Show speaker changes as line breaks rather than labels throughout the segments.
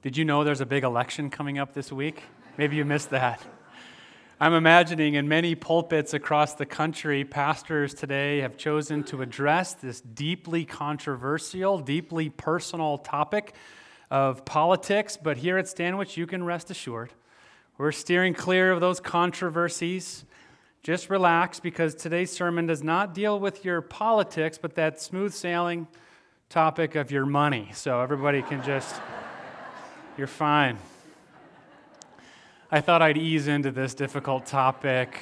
Did you know there's a big election coming up this week? Maybe you missed that. I'm imagining in many pulpits across the country, pastors today have chosen to address this deeply controversial, deeply personal topic of politics. But here at Stanwich, you can rest assured we're steering clear of those controversies. Just relax because today's sermon does not deal with your politics, but that smooth sailing topic of your money. So everybody can just. You're fine. I thought I'd ease into this difficult topic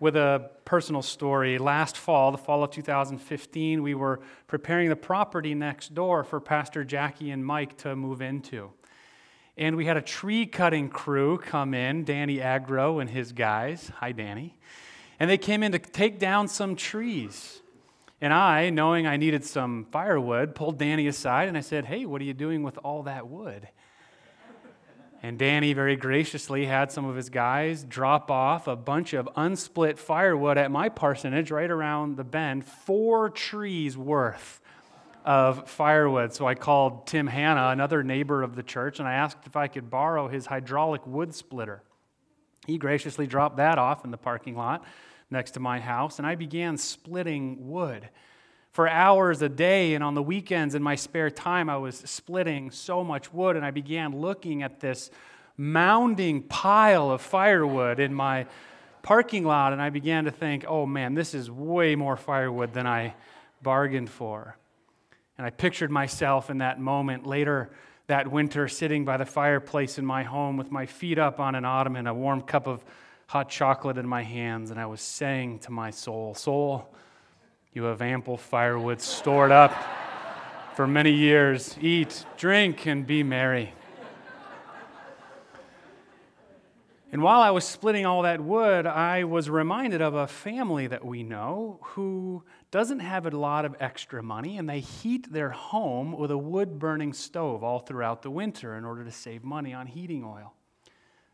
with a personal story. Last fall, the fall of 2015, we were preparing the property next door for Pastor Jackie and Mike to move into. And we had a tree cutting crew come in, Danny Agro and his guys. Hi, Danny. And they came in to take down some trees. And I, knowing I needed some firewood, pulled Danny aside and I said, Hey, what are you doing with all that wood? And Danny very graciously had some of his guys drop off a bunch of unsplit firewood at my parsonage right around the bend, four trees worth of firewood. So I called Tim Hanna, another neighbor of the church, and I asked if I could borrow his hydraulic wood splitter. He graciously dropped that off in the parking lot next to my house, and I began splitting wood for hours a day and on the weekends in my spare time i was splitting so much wood and i began looking at this mounding pile of firewood in my parking lot and i began to think oh man this is way more firewood than i bargained for. And i pictured myself in that moment later that winter sitting by the fireplace in my home with my feet up on an ottoman a warm cup of hot chocolate in my hands and i was saying to my soul soul you have ample firewood stored up for many years. Eat, drink, and be merry. And while I was splitting all that wood, I was reminded of a family that we know who doesn't have a lot of extra money, and they heat their home with a wood burning stove all throughout the winter in order to save money on heating oil.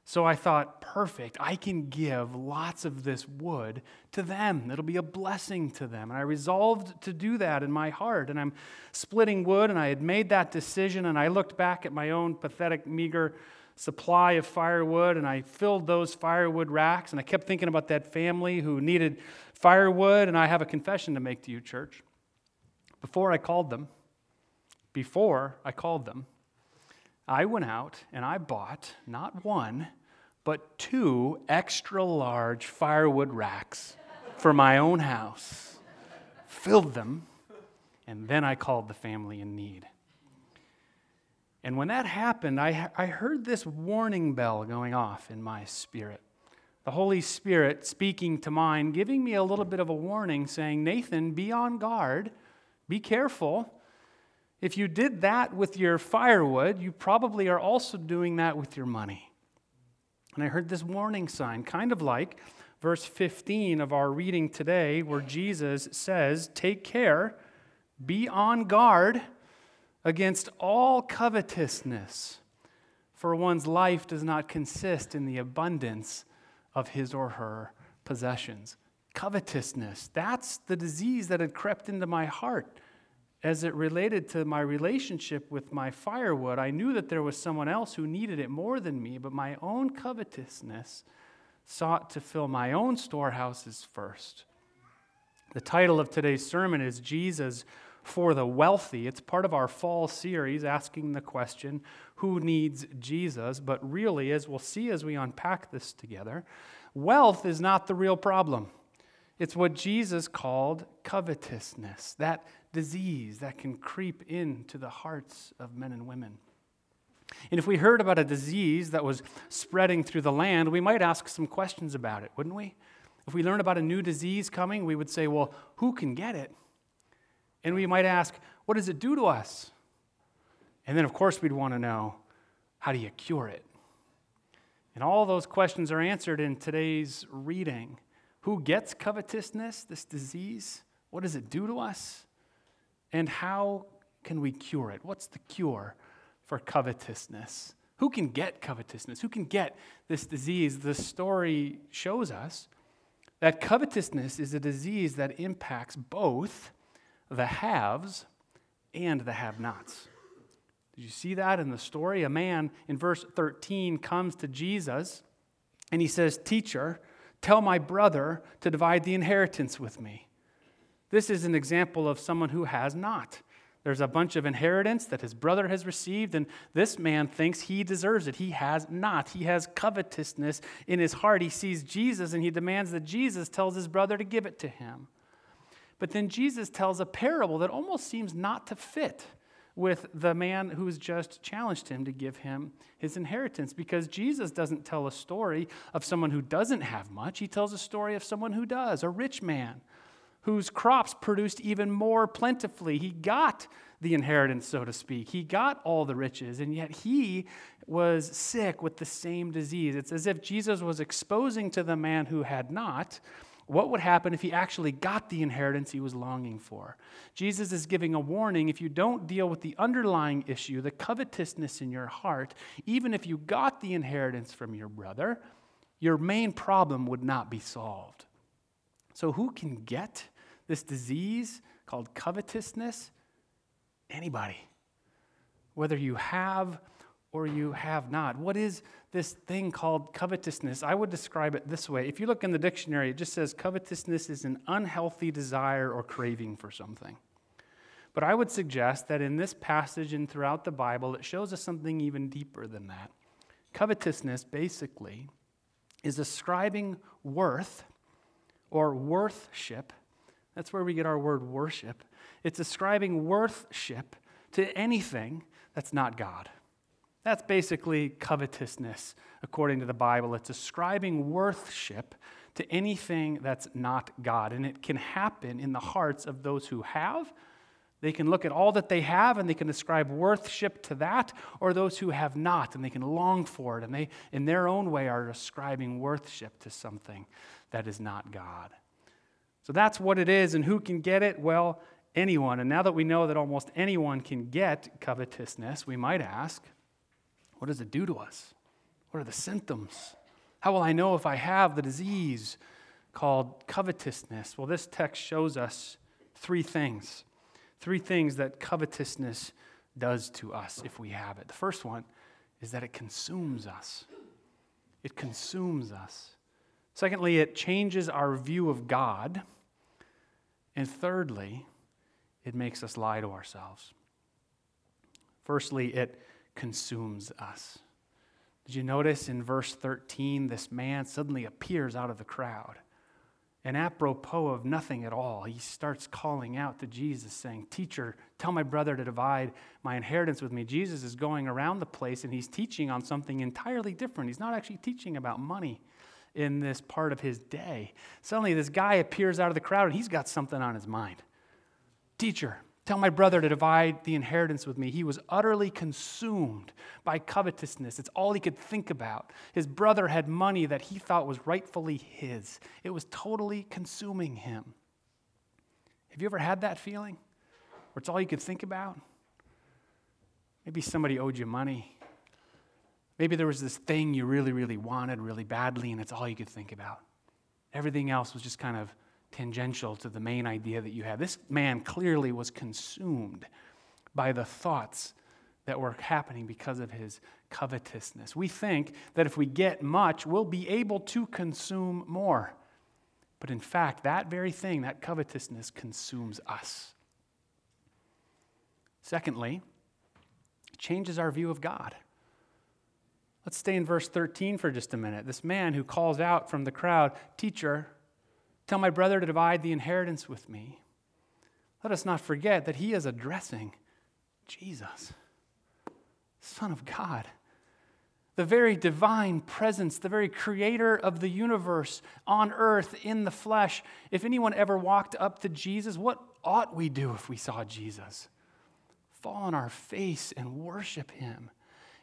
So I thought, perfect, I can give lots of this wood to them. It'll be a blessing to them. And I resolved to do that in my heart. And I'm splitting wood, and I had made that decision, and I looked back at my own pathetic, meager supply of firewood, and I filled those firewood racks, and I kept thinking about that family who needed firewood. And I have a confession to make to you, church. Before I called them, before I called them, I went out and I bought not one, but two extra large firewood racks for my own house, filled them, and then I called the family in need. And when that happened, I, I heard this warning bell going off in my spirit. The Holy Spirit speaking to mine, giving me a little bit of a warning, saying, Nathan, be on guard, be careful. If you did that with your firewood, you probably are also doing that with your money. And I heard this warning sign, kind of like verse 15 of our reading today, where Jesus says, Take care, be on guard against all covetousness, for one's life does not consist in the abundance of his or her possessions. Covetousness, that's the disease that had crept into my heart as it related to my relationship with my firewood, I knew that there was someone else who needed it more than me, but my own covetousness sought to fill my own storehouses first. The title of today's sermon is Jesus for the Wealthy. It's part of our fall series asking the question, Who needs Jesus? But really, as we'll see as we unpack this together, wealth is not the real problem. It's what Jesus called covetousness, that disease that can creep into the hearts of men and women. And if we heard about a disease that was spreading through the land, we might ask some questions about it, wouldn't we? If we learn about a new disease coming, we would say, well, who can get it? And we might ask, what does it do to us? And then, of course, we'd want to know, how do you cure it? And all those questions are answered in today's reading. Who gets covetousness, this disease? What does it do to us? And how can we cure it? What's the cure for covetousness? Who can get covetousness? Who can get this disease? The story shows us that covetousness is a disease that impacts both the haves and the have nots. Did you see that in the story? A man in verse 13 comes to Jesus and he says, Teacher, tell my brother to divide the inheritance with me. This is an example of someone who has not. There's a bunch of inheritance that his brother has received, and this man thinks he deserves it. He has not. He has covetousness in his heart. He sees Jesus and he demands that Jesus tells his brother to give it to him. But then Jesus tells a parable that almost seems not to fit with the man who's just challenged him to give him his inheritance because Jesus doesn't tell a story of someone who doesn't have much. He tells a story of someone who does, a rich man whose crops produced even more plentifully. He got the inheritance, so to speak. He got all the riches, and yet he was sick with the same disease. It's as if Jesus was exposing to the man who had not what would happen if he actually got the inheritance he was longing for. Jesus is giving a warning if you don't deal with the underlying issue, the covetousness in your heart, even if you got the inheritance from your brother, your main problem would not be solved. So, who can get this disease called covetousness? Anybody. Whether you have or you have not. What is this thing called covetousness? I would describe it this way. If you look in the dictionary, it just says covetousness is an unhealthy desire or craving for something. But I would suggest that in this passage and throughout the Bible, it shows us something even deeper than that. Covetousness, basically, is ascribing worth or worthship that's where we get our word worship. It's ascribing worthship to anything that's not God. That's basically covetousness, according to the Bible. It's ascribing worthship to anything that's not God. And it can happen in the hearts of those who have. They can look at all that they have and they can ascribe worthship to that, or those who have not and they can long for it and they, in their own way, are ascribing worthship to something that is not God. So that's what it is, and who can get it? Well, anyone. And now that we know that almost anyone can get covetousness, we might ask, what does it do to us? What are the symptoms? How will I know if I have the disease called covetousness? Well, this text shows us three things. Three things that covetousness does to us if we have it. The first one is that it consumes us. It consumes us. Secondly, it changes our view of God. And thirdly, it makes us lie to ourselves. Firstly, it consumes us. Did you notice in verse 13, this man suddenly appears out of the crowd? And apropos of nothing at all, he starts calling out to Jesus, saying, Teacher, tell my brother to divide my inheritance with me. Jesus is going around the place and he's teaching on something entirely different. He's not actually teaching about money, in this part of his day. Suddenly, this guy appears out of the crowd and he's got something on his mind. Teacher, tell my brother to divide the inheritance with me. He was utterly consumed by covetousness. It's all he could think about. His brother had money that he thought was rightfully his, it was totally consuming him. Have you ever had that feeling where it's all you could think about? Maybe somebody owed you money Maybe there was this thing you really, really wanted really badly, and it's all you could think about. Everything else was just kind of tangential to the main idea that you had. This man clearly was consumed by the thoughts that were happening because of his covetousness. We think that if we get much, we'll be able to consume more. But in fact, that very thing, that covetousness, consumes us. Secondly, it changes our view of God. Let's stay in verse 13 for just a minute. This man who calls out from the crowd, Teacher, tell my brother to divide the inheritance with me. Let us not forget that he is addressing Jesus, Son of God, the very divine presence, the very creator of the universe on earth in the flesh. If anyone ever walked up to Jesus, what ought we do if we saw Jesus? Fall on our face and worship him.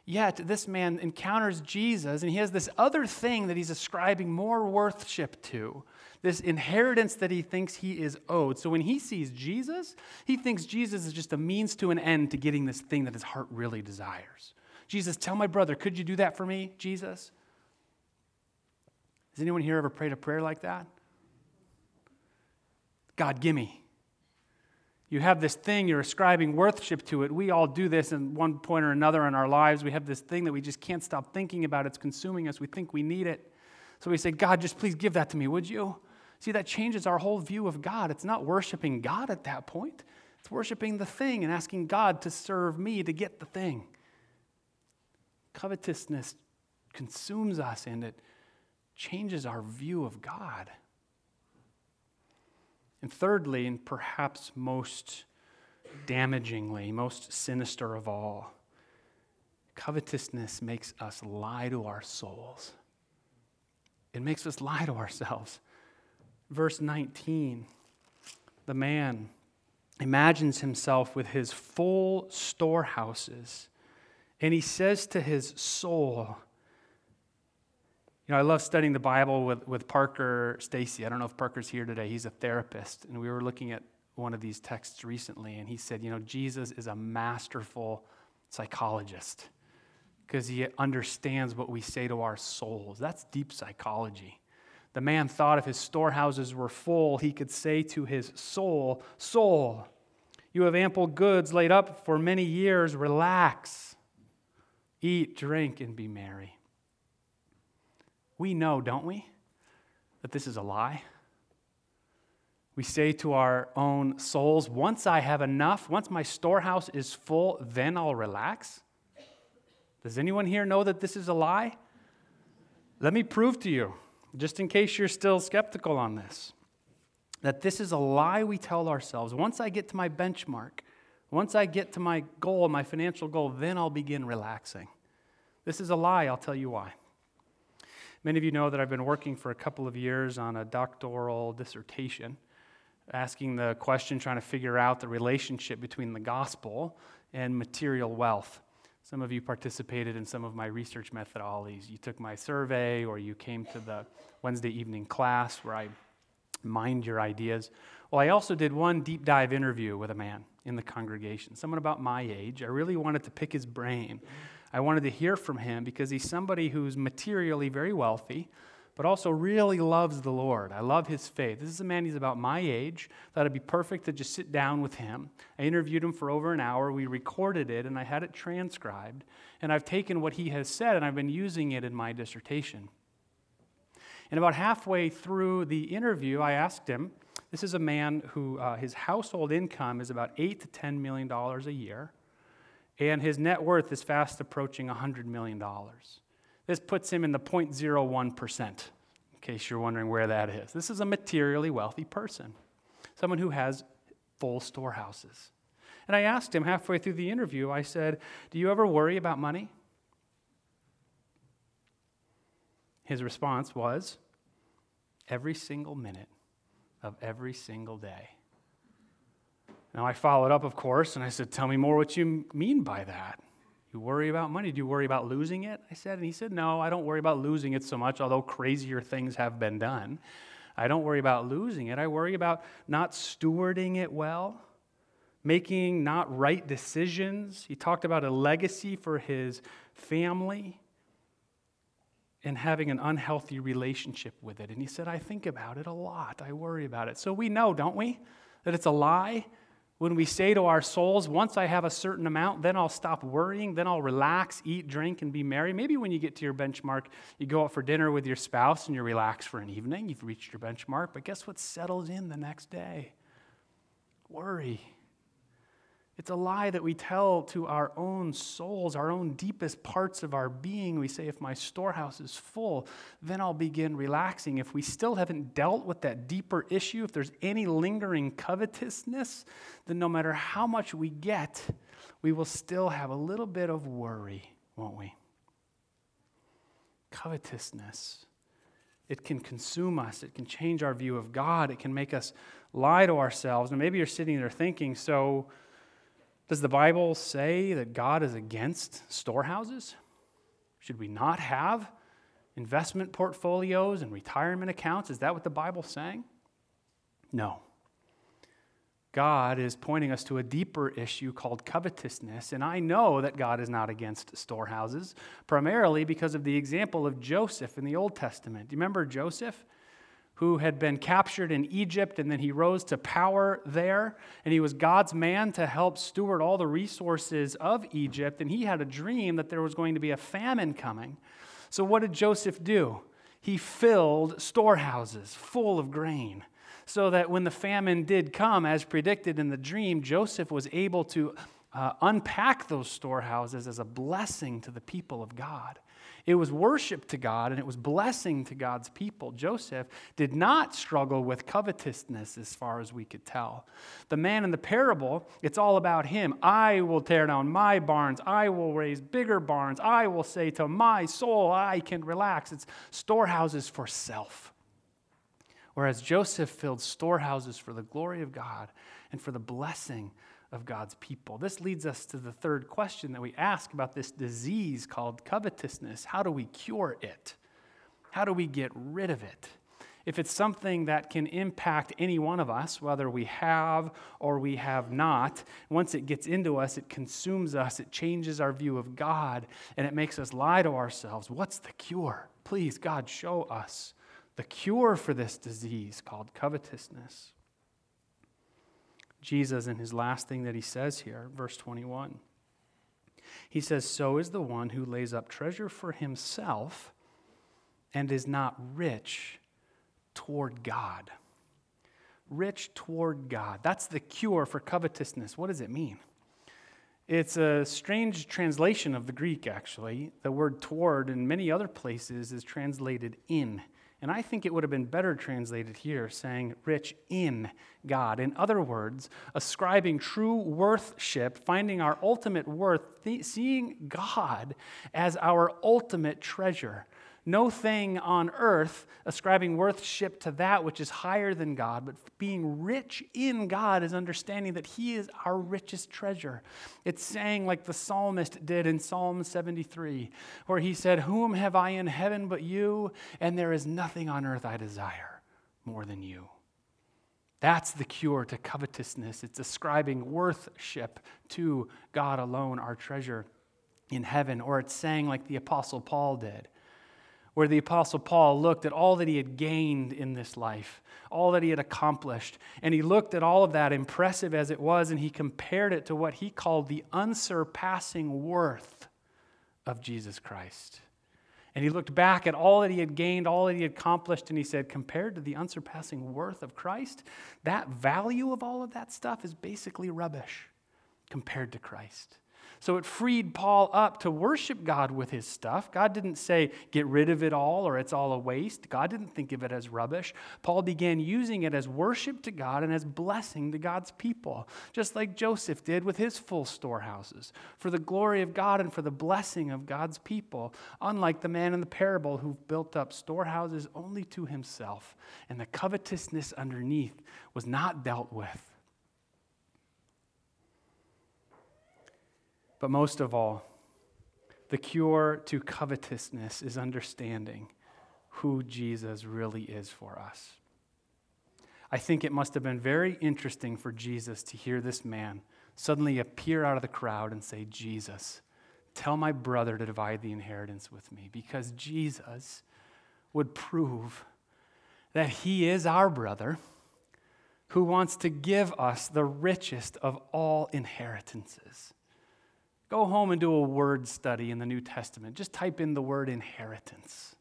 Yet this man encounters Jesus and he has this other thing that he's ascribing more worthship to, this inheritance that he thinks he is owed. So when he sees Jesus, he thinks Jesus is just a means to an end to getting this thing that his heart really desires. Jesus, tell my brother, could you do that for me, Jesus? Has anyone here ever prayed a prayer like that? God, gimme. You have this thing, you're ascribing worship to it. We all do this at one point or another in our lives. We have this thing that we just can't stop thinking about. It's consuming us. We think we need it. So we say, God, just please give that to me, would you? See, that changes our whole view of God. It's not worshiping God at that point, it's worshiping the thing and asking God to serve me to get the thing. Covetousness consumes us and it changes our view of God. And thirdly, and perhaps most damagingly, most sinister of all, covetousness makes us lie to our souls. It makes us lie to ourselves. Verse 19 the man imagines himself with his full storehouses, and he says to his soul, you know, I love studying the Bible with, with Parker Stacy. I don't know if Parker's here today. He's a therapist. And we were looking at one of these texts recently, and he said, you know, Jesus is a masterful psychologist because he understands what we say to our souls. That's deep psychology. The man thought if his storehouses were full, he could say to his soul, Soul, you have ample goods laid up for many years. Relax, eat, drink, and be merry. We know, don't we, that this is a lie? We say to our own souls, once I have enough, once my storehouse is full, then I'll relax. Does anyone here know that this is a lie? Let me prove to you, just in case you're still skeptical on this, that this is a lie we tell ourselves. Once I get to my benchmark, once I get to my goal, my financial goal, then I'll begin relaxing. This is a lie, I'll tell you why. Many of you know that I've been working for a couple of years on a doctoral dissertation, asking the question, trying to figure out the relationship between the gospel and material wealth. Some of you participated in some of my research methodologies. You took my survey or you came to the Wednesday evening class where I mined your ideas. Well, I also did one deep dive interview with a man in the congregation, someone about my age. I really wanted to pick his brain I wanted to hear from him because he's somebody who's materially very wealthy, but also really loves the Lord. I love his faith. This is a man, he's about my age. Thought it'd be perfect to just sit down with him. I interviewed him for over an hour. We recorded it and I had it transcribed. And I've taken what he has said and I've been using it in my dissertation. And about halfway through the interview, I asked him this is a man who uh, his household income is about 8 to 10 million dollars a year and his net worth is fast approaching $100 million. This puts him in the 0.01%, in case you're wondering where that is. This is a materially wealthy person, someone who has full storehouses. And I asked him halfway through the interview, I said, Do you ever worry about money? His response was, Every single minute of every single day. Now, I followed up, of course, and I said, Tell me more what you mean by that. You worry about money. Do you worry about losing it? I said, and he said, No, I don't worry about losing it so much, although crazier things have been done. I don't worry about losing it. I worry about not stewarding it well, making not right decisions. He talked about a legacy for his family and having an unhealthy relationship with it. And he said, I think about it a lot. I worry about it. So we know, don't we, that it's a lie when we say to our souls, once I have a certain amount, then I'll stop worrying, then I'll relax, eat, drink, and be merry. Maybe when you get to your benchmark, you go out for dinner with your spouse and you relax for an evening. You've reached your benchmark, but guess what settles in the next day? Worry. It's a lie that we tell to our own souls, our own deepest parts of our being. We say, if my storehouse is full, then I'll begin relaxing. If we still haven't dealt with that deeper issue, if there's any lingering covetousness, then no matter how much we get, we will still have a little bit of worry, won't we? Covetousness. It can consume us. It can change our view of God. It can make us lie to ourselves. And maybe you're sitting there thinking, so does the Bible say that God is against storehouses? Should we not have investment portfolios and retirement accounts? Is that what the Bible's saying? No. God is pointing us to a deeper issue called covetousness, and I know that God is not against storehouses, primarily because of the example of Joseph in the Old Testament. Do you remember Joseph? Who had been captured in Egypt and then he rose to power there. And he was God's man to help steward all the resources of Egypt. And he had a dream that there was going to be a famine coming. So, what did Joseph do? He filled storehouses full of grain so that when the famine did come, as predicted in the dream, Joseph was able to uh, unpack those storehouses as a blessing to the people of God. It was worship to God and it was blessing to God's people. Joseph did not struggle with covetousness as far as we could tell. The man in the parable, it's all about him. I will tear down my barns. I will raise bigger barns. I will say to my soul, I can relax. It's storehouses for self. Whereas Joseph filled storehouses for the glory of God and for the blessing of God's people. This leads us to the third question that we ask about this disease called covetousness. How do we cure it? How do we get rid of it? If it's something that can impact any one of us, whether we have or we have not, once it gets into us, it consumes us, it changes our view of God, and it makes us lie to ourselves. What's the cure? Please, God, show us the cure for this disease called covetousness. Jesus, in his last thing that he says here, verse 21, he says, So is the one who lays up treasure for himself and is not rich toward God. Rich toward God. That's the cure for covetousness. What does it mean? It's a strange translation of the Greek, actually. The word toward in many other places is translated in. And I think it would have been better translated here, saying rich in God. In other words, ascribing true worthship, finding our ultimate worth, th- seeing God as our ultimate treasure. No thing on earth ascribing worthship to that which is higher than God, but being rich in God is understanding that He is our richest treasure. It's saying, like the psalmist did in Psalm 73, where he said, Whom have I in heaven but you? And there is nothing on earth I desire more than you. That's the cure to covetousness. It's ascribing worthship to God alone, our treasure in heaven. Or it's saying, like the Apostle Paul did, where the Apostle Paul looked at all that he had gained in this life, all that he had accomplished. And he looked at all of that, impressive as it was, and he compared it to what he called the unsurpassing worth of Jesus Christ. And he looked back at all that he had gained, all that he had accomplished, and he said, compared to the unsurpassing worth of Christ, that value of all of that stuff is basically rubbish compared to Christ. So it freed Paul up to worship God with his stuff. God didn't say, get rid of it all or it's all a waste. God didn't think of it as rubbish. Paul began using it as worship to God and as blessing to God's people, just like Joseph did with his full storehouses, for the glory of God and for the blessing of God's people, unlike the man in the parable who built up storehouses only to himself. And the covetousness underneath was not dealt with. But most of all, the cure to covetousness is understanding who Jesus really is for us. I think it must have been very interesting for Jesus to hear this man suddenly appear out of the crowd and say, Jesus, tell my brother to divide the inheritance with me, because Jesus would prove that he is our brother who wants to give us the richest of all inheritances. Go home and do a word study in the New Testament. Just type in the word inheritance.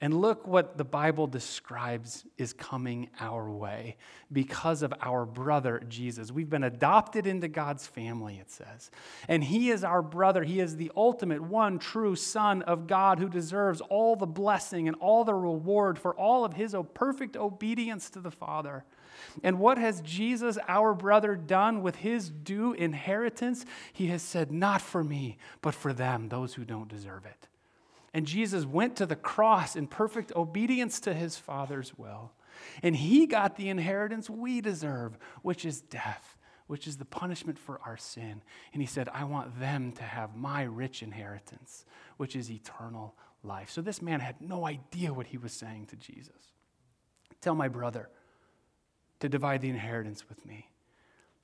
And look what the Bible describes is coming our way because of our brother Jesus. We've been adopted into God's family, it says. And He is our brother. He is the ultimate one true Son of God who deserves all the blessing and all the reward for all of His perfect obedience to the Father. And what has Jesus, our brother, done with his due inheritance? He has said, Not for me, but for them, those who don't deserve it. And Jesus went to the cross in perfect obedience to his Father's will. And he got the inheritance we deserve, which is death, which is the punishment for our sin. And he said, I want them to have my rich inheritance, which is eternal life. So this man had no idea what he was saying to Jesus. Tell my brother, to divide the inheritance with me.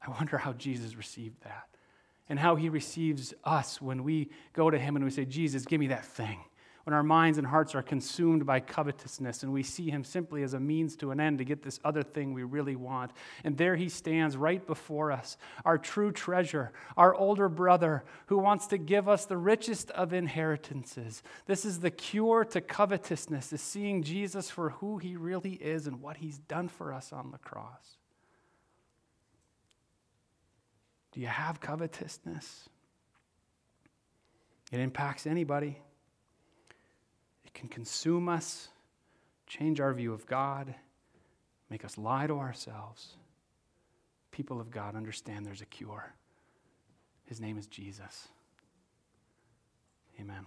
I wonder how Jesus received that and how he receives us when we go to him and we say, Jesus, give me that thing. When our minds and hearts are consumed by covetousness and we see him simply as a means to an end to get this other thing we really want. And there he stands right before us, our true treasure, our older brother who wants to give us the richest of inheritances. This is the cure to covetousness, is seeing Jesus for who he really is and what he's done for us on the cross. Do you have covetousness? It impacts anybody. Can consume us, change our view of God, make us lie to ourselves. People of God understand there's a cure. His name is Jesus. Amen.